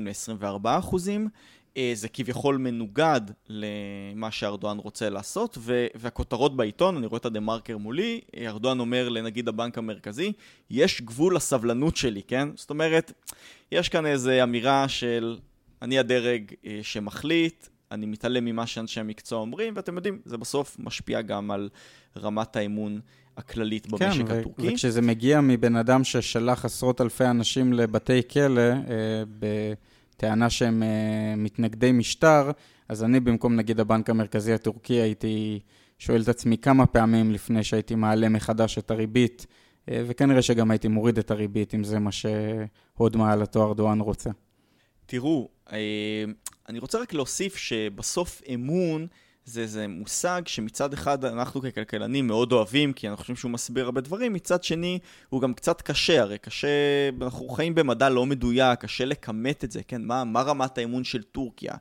Speaker 1: ל-24%. אה, זה כביכול מנוגד למה שארדואן רוצה לעשות, והכותרות בעיתון, אני רואה את הדה מרקר מולי, ארדואן אומר לנגיד הבנק המרכזי, יש גבול לסבלנות שלי, כן? זאת אומרת, יש כאן איזו אמירה של אני הדרג אה, שמחליט, אני מתעלם ממה שאנשי המקצוע אומרים, ואתם יודעים, זה בסוף משפיע גם על רמת האמון הכללית במשק כן, הטורקי.
Speaker 2: כן, וכשזה מגיע מבן אדם ששלח עשרות אלפי אנשים לבתי כלא, אה, ב... טענה שהם uh, מתנגדי משטר, אז אני במקום נגיד הבנק המרכזי הטורקי הייתי שואל את עצמי כמה פעמים לפני שהייתי מעלה מחדש את הריבית, uh, וכנראה שגם הייתי מוריד את הריבית אם זה מה שהוד מעלתו ארדואן רוצה.
Speaker 1: תראו, uh, אני רוצה רק להוסיף שבסוף אמון זה איזה מושג שמצד אחד אנחנו ככלכלנים מאוד אוהבים, כי אנחנו חושבים שהוא מסביר הרבה דברים, מצד שני הוא גם קצת קשה, הרי קשה, אנחנו חיים במדע לא מדויק, קשה לכמת את זה, כן? מה, מה רמת האמון של טורקיה?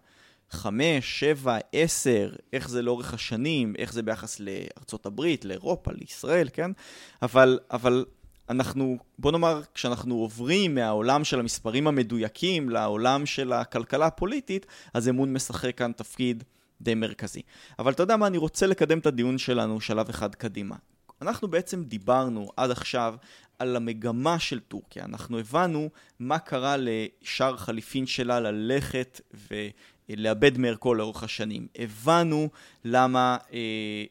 Speaker 1: חמש, שבע, עשר, איך זה לאורך השנים, איך זה ביחס לארצות הברית, לאירופה, לישראל, כן? אבל, אבל אנחנו, בוא נאמר, כשאנחנו עוברים מהעולם של המספרים המדויקים לעולם של הכלכלה הפוליטית, אז אמון משחק כאן תפקיד די מרכזי. אבל אתה יודע מה, אני רוצה לקדם את הדיון שלנו שלב אחד קדימה. אנחנו בעצם דיברנו עד עכשיו על המגמה של טורקיה. אנחנו הבנו מה קרה לשער חליפין שלה ללכת ולאבד מערכו לאורך השנים. הבנו למה אה,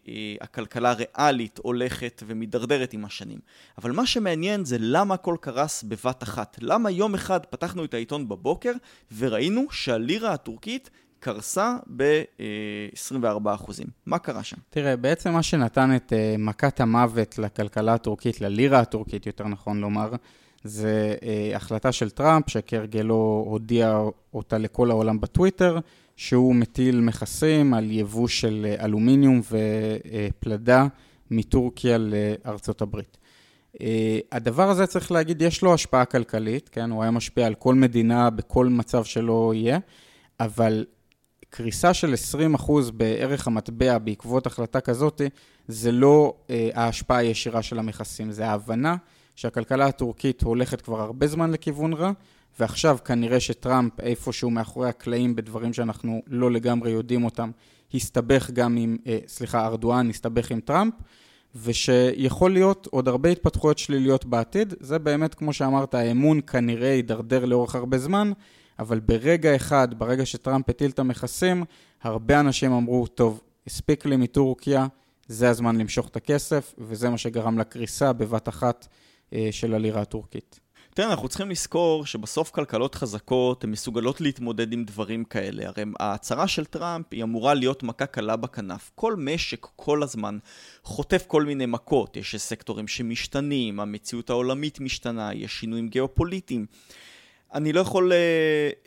Speaker 1: אה, הכלכלה הריאלית הולכת ומידרדרת עם השנים. אבל מה שמעניין זה למה הכל קרס בבת אחת. למה יום אחד פתחנו את העיתון בבוקר וראינו שהלירה הטורקית קרסה ב-24%. מה קרה שם?
Speaker 2: תראה, בעצם מה שנתן את אה, מכת המוות לכלכלה הטורקית, ללירה הטורקית, יותר נכון לומר, זה אה, החלטה של טראמפ, שכהרגלו הודיע אותה לכל העולם בטוויטר, שהוא מטיל מכסים על יבוא של אה, אלומיניום ופלדה מטורקיה לארצות הברית. הדבר הזה, צריך להגיד, יש לו השפעה כלכלית, כן? הוא היה משפיע על כל מדינה בכל מצב שלא יהיה, אבל קריסה של 20% בערך המטבע בעקבות החלטה כזאת, זה לא אה, ההשפעה הישירה של המכסים, זה ההבנה שהכלכלה הטורקית הולכת כבר הרבה זמן לכיוון רע, ועכשיו כנראה שטראמפ איפשהו מאחורי הקלעים בדברים שאנחנו לא לגמרי יודעים אותם, הסתבך גם עם, אה, סליחה, ארדואן הסתבך עם טראמפ, ושיכול להיות עוד הרבה התפתחויות שליליות בעתיד. זה באמת, כמו שאמרת, האמון כנראה יידרדר לאורך הרבה זמן. אבל ברגע אחד, ברגע שטראמפ הטיל את המכסים, הרבה אנשים אמרו, טוב, הספיק לי מטורקיה, זה הזמן למשוך את הכסף, וזה מה שגרם לקריסה בבת אחת אה, של הלירה הטורקית.
Speaker 1: תראה, אנחנו צריכים לזכור שבסוף כלכלות חזקות הן מסוגלות להתמודד עם דברים כאלה. הרי ההצהרה של טראמפ היא אמורה להיות מכה קלה בכנף. כל משק כל הזמן חוטף כל מיני מכות. יש סקטורים שמשתנים, המציאות העולמית משתנה, יש שינויים גיאופוליטיים. אני לא יכול אה,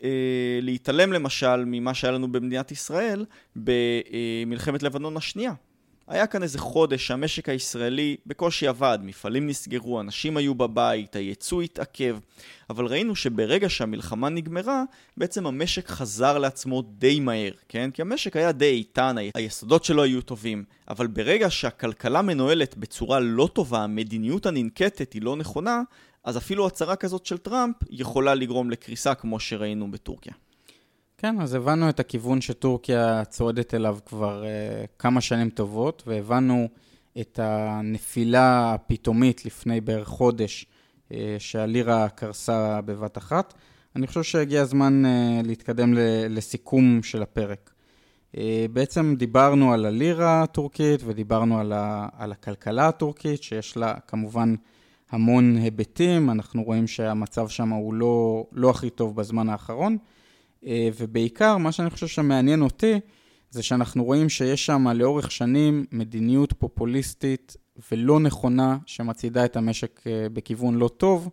Speaker 1: אה, להתעלם למשל ממה שהיה לנו במדינת ישראל במלחמת לבנון השנייה. היה כאן איזה חודש שהמשק הישראלי בקושי עבד, מפעלים נסגרו, אנשים היו בבית, הייצוא התעכב, אבל ראינו שברגע שהמלחמה נגמרה, בעצם המשק חזר לעצמו די מהר, כן? כי המשק היה די איתן, היסודות שלו היו טובים, אבל ברגע שהכלכלה מנוהלת בצורה לא טובה, המדיניות הננקטת היא לא נכונה, אז אפילו הצהרה כזאת של טראמפ יכולה לגרום לקריסה כמו שראינו בטורקיה.
Speaker 2: כן, אז הבנו את הכיוון שטורקיה צועדת אליו כבר uh, כמה שנים טובות, והבנו את הנפילה הפתאומית לפני בערך חודש, uh, שהלירה קרסה בבת אחת. אני חושב שהגיע הזמן uh, להתקדם לסיכום של הפרק. Uh, בעצם דיברנו על הלירה הטורקית ודיברנו על, ה- על הכלכלה הטורקית, שיש לה כמובן המון היבטים, אנחנו רואים שהמצב שם הוא לא, לא הכי טוב בזמן האחרון, אה, ובעיקר מה שאני חושב שמעניין אותי, זה שאנחנו רואים שיש שם לאורך שנים מדיניות פופוליסטית ולא נכונה שמצעידה את המשק אה, בכיוון לא טוב,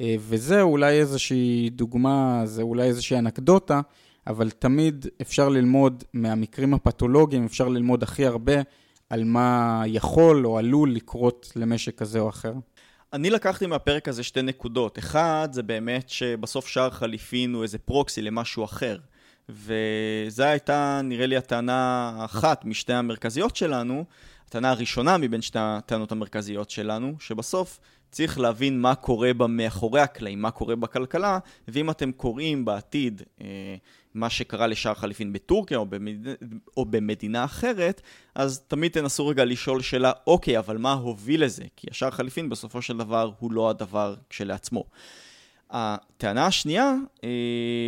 Speaker 2: אה, וזה אולי איזושהי דוגמה, זה אולי איזושהי אנקדוטה, אבל תמיד אפשר ללמוד מהמקרים הפתולוגיים, אפשר ללמוד הכי הרבה על מה יכול או עלול לקרות למשק כזה או אחר.
Speaker 1: אני לקחתי מהפרק הזה שתי נקודות. אחד, זה באמת שבסוף שער חליפין הוא איזה פרוקסי למשהו אחר. וזו הייתה, נראה לי, הטענה האחת משתי המרכזיות שלנו, הטענה הראשונה מבין שתי הטענות המרכזיות שלנו, שבסוף צריך להבין מה קורה מאחורי הקלעים, מה קורה בכלכלה, ואם אתם קוראים בעתיד אה, מה שקרה לשער חליפין בטורקיה או, במד... או במדינה אחרת, אז תמיד תנסו רגע לשאול שאלה, אוקיי, אבל מה הוביל לזה? כי השער חליפין בסופו של דבר הוא לא הדבר כשלעצמו. הטענה השנייה, אה,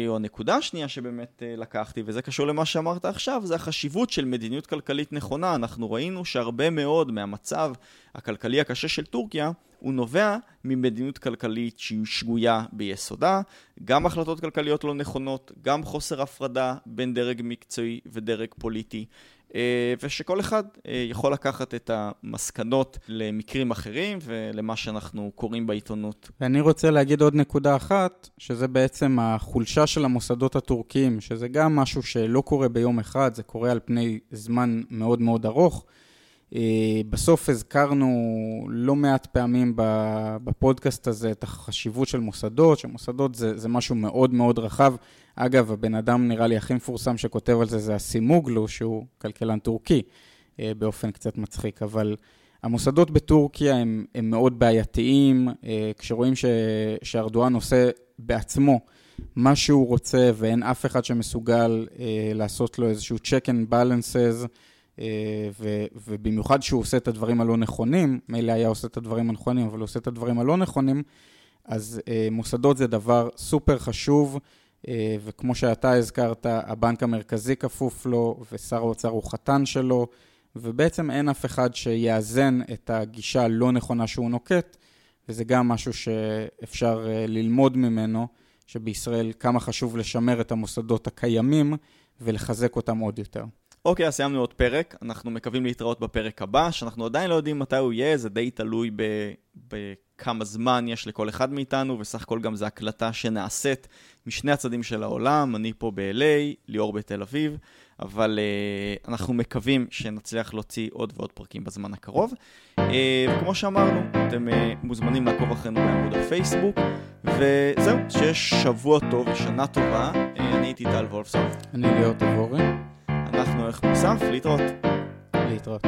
Speaker 1: או הנקודה השנייה שבאמת אה, לקחתי, וזה קשור למה שאמרת עכשיו, זה החשיבות של מדיניות כלכלית נכונה. אנחנו ראינו שהרבה מאוד מהמצב הכלכלי הקשה של טורקיה, הוא נובע ממדיניות כלכלית שהיא שגויה ביסודה, גם החלטות כלכליות לא נכונות, גם חוסר הפרדה בין דרג מקצועי ודרג פוליטי. אה, ושכל אחד אה, יכול לקחת את המסקנות למקרים אחרים ולמה שאנחנו קוראים בעיתונות.
Speaker 2: ואני רוצה להגיד עוד נקודה אחת, שזה בעצם החולשה של המוסדות הטורקיים, שזה גם משהו שלא קורה ביום אחד, זה קורה על פני זמן מאוד מאוד ארוך. אה, בסוף הזכרנו לא מעט פעמים בפודקאסט הזה את החשיבות של מוסדות, שמוסדות זה, זה משהו מאוד מאוד רחב. אגב, הבן אדם נראה לי הכי מפורסם שכותב על זה זה אסימוגלו, שהוא כלכלן טורקי, אה, באופן קצת מצחיק, אבל המוסדות בטורקיה הם, הם מאוד בעייתיים, אה, כשרואים ש, שארדואן עושה בעצמו מה שהוא רוצה ואין אף אחד שמסוגל לעשות לו איזשהו check and balances, ו, ובמיוחד שהוא עושה את הדברים הלא נכונים, מילא היה עושה את הדברים הנכונים, אבל הוא עושה את הדברים הלא נכונים, אז מוסדות זה דבר סופר חשוב, וכמו שאתה הזכרת, הבנק המרכזי כפוף לו, ושר האוצר הוא חתן שלו, ובעצם אין אף אחד שיאזן את הגישה הלא נכונה שהוא נוקט, וזה גם משהו שאפשר ללמוד ממנו. שבישראל כמה חשוב לשמר את המוסדות הקיימים ולחזק אותם עוד יותר.
Speaker 1: אוקיי, אז סיימנו עוד פרק, אנחנו מקווים להתראות בפרק הבא, שאנחנו עדיין לא יודעים מתי הוא יהיה, זה די תלוי בכמה זמן יש לכל אחד מאיתנו, וסך הכל גם זו הקלטה שנעשית משני הצדדים של העולם, אני פה ב-LA, ליאור בתל אביב, אבל uh, אנחנו מקווים שנצליח להוציא עוד ועוד פרקים בזמן הקרוב. Uh, וכמו שאמרנו, אתם uh, מוזמנים לעקוב אחרינו בעמוד הפייסבוק, וזהו, שיש שבוע טוב ושנה טובה. Uh, אני הייתי טל וולפסון.
Speaker 2: אני ליאור תבורי.
Speaker 1: אנחנו ערך מוסף, להתראות.
Speaker 2: להתראות.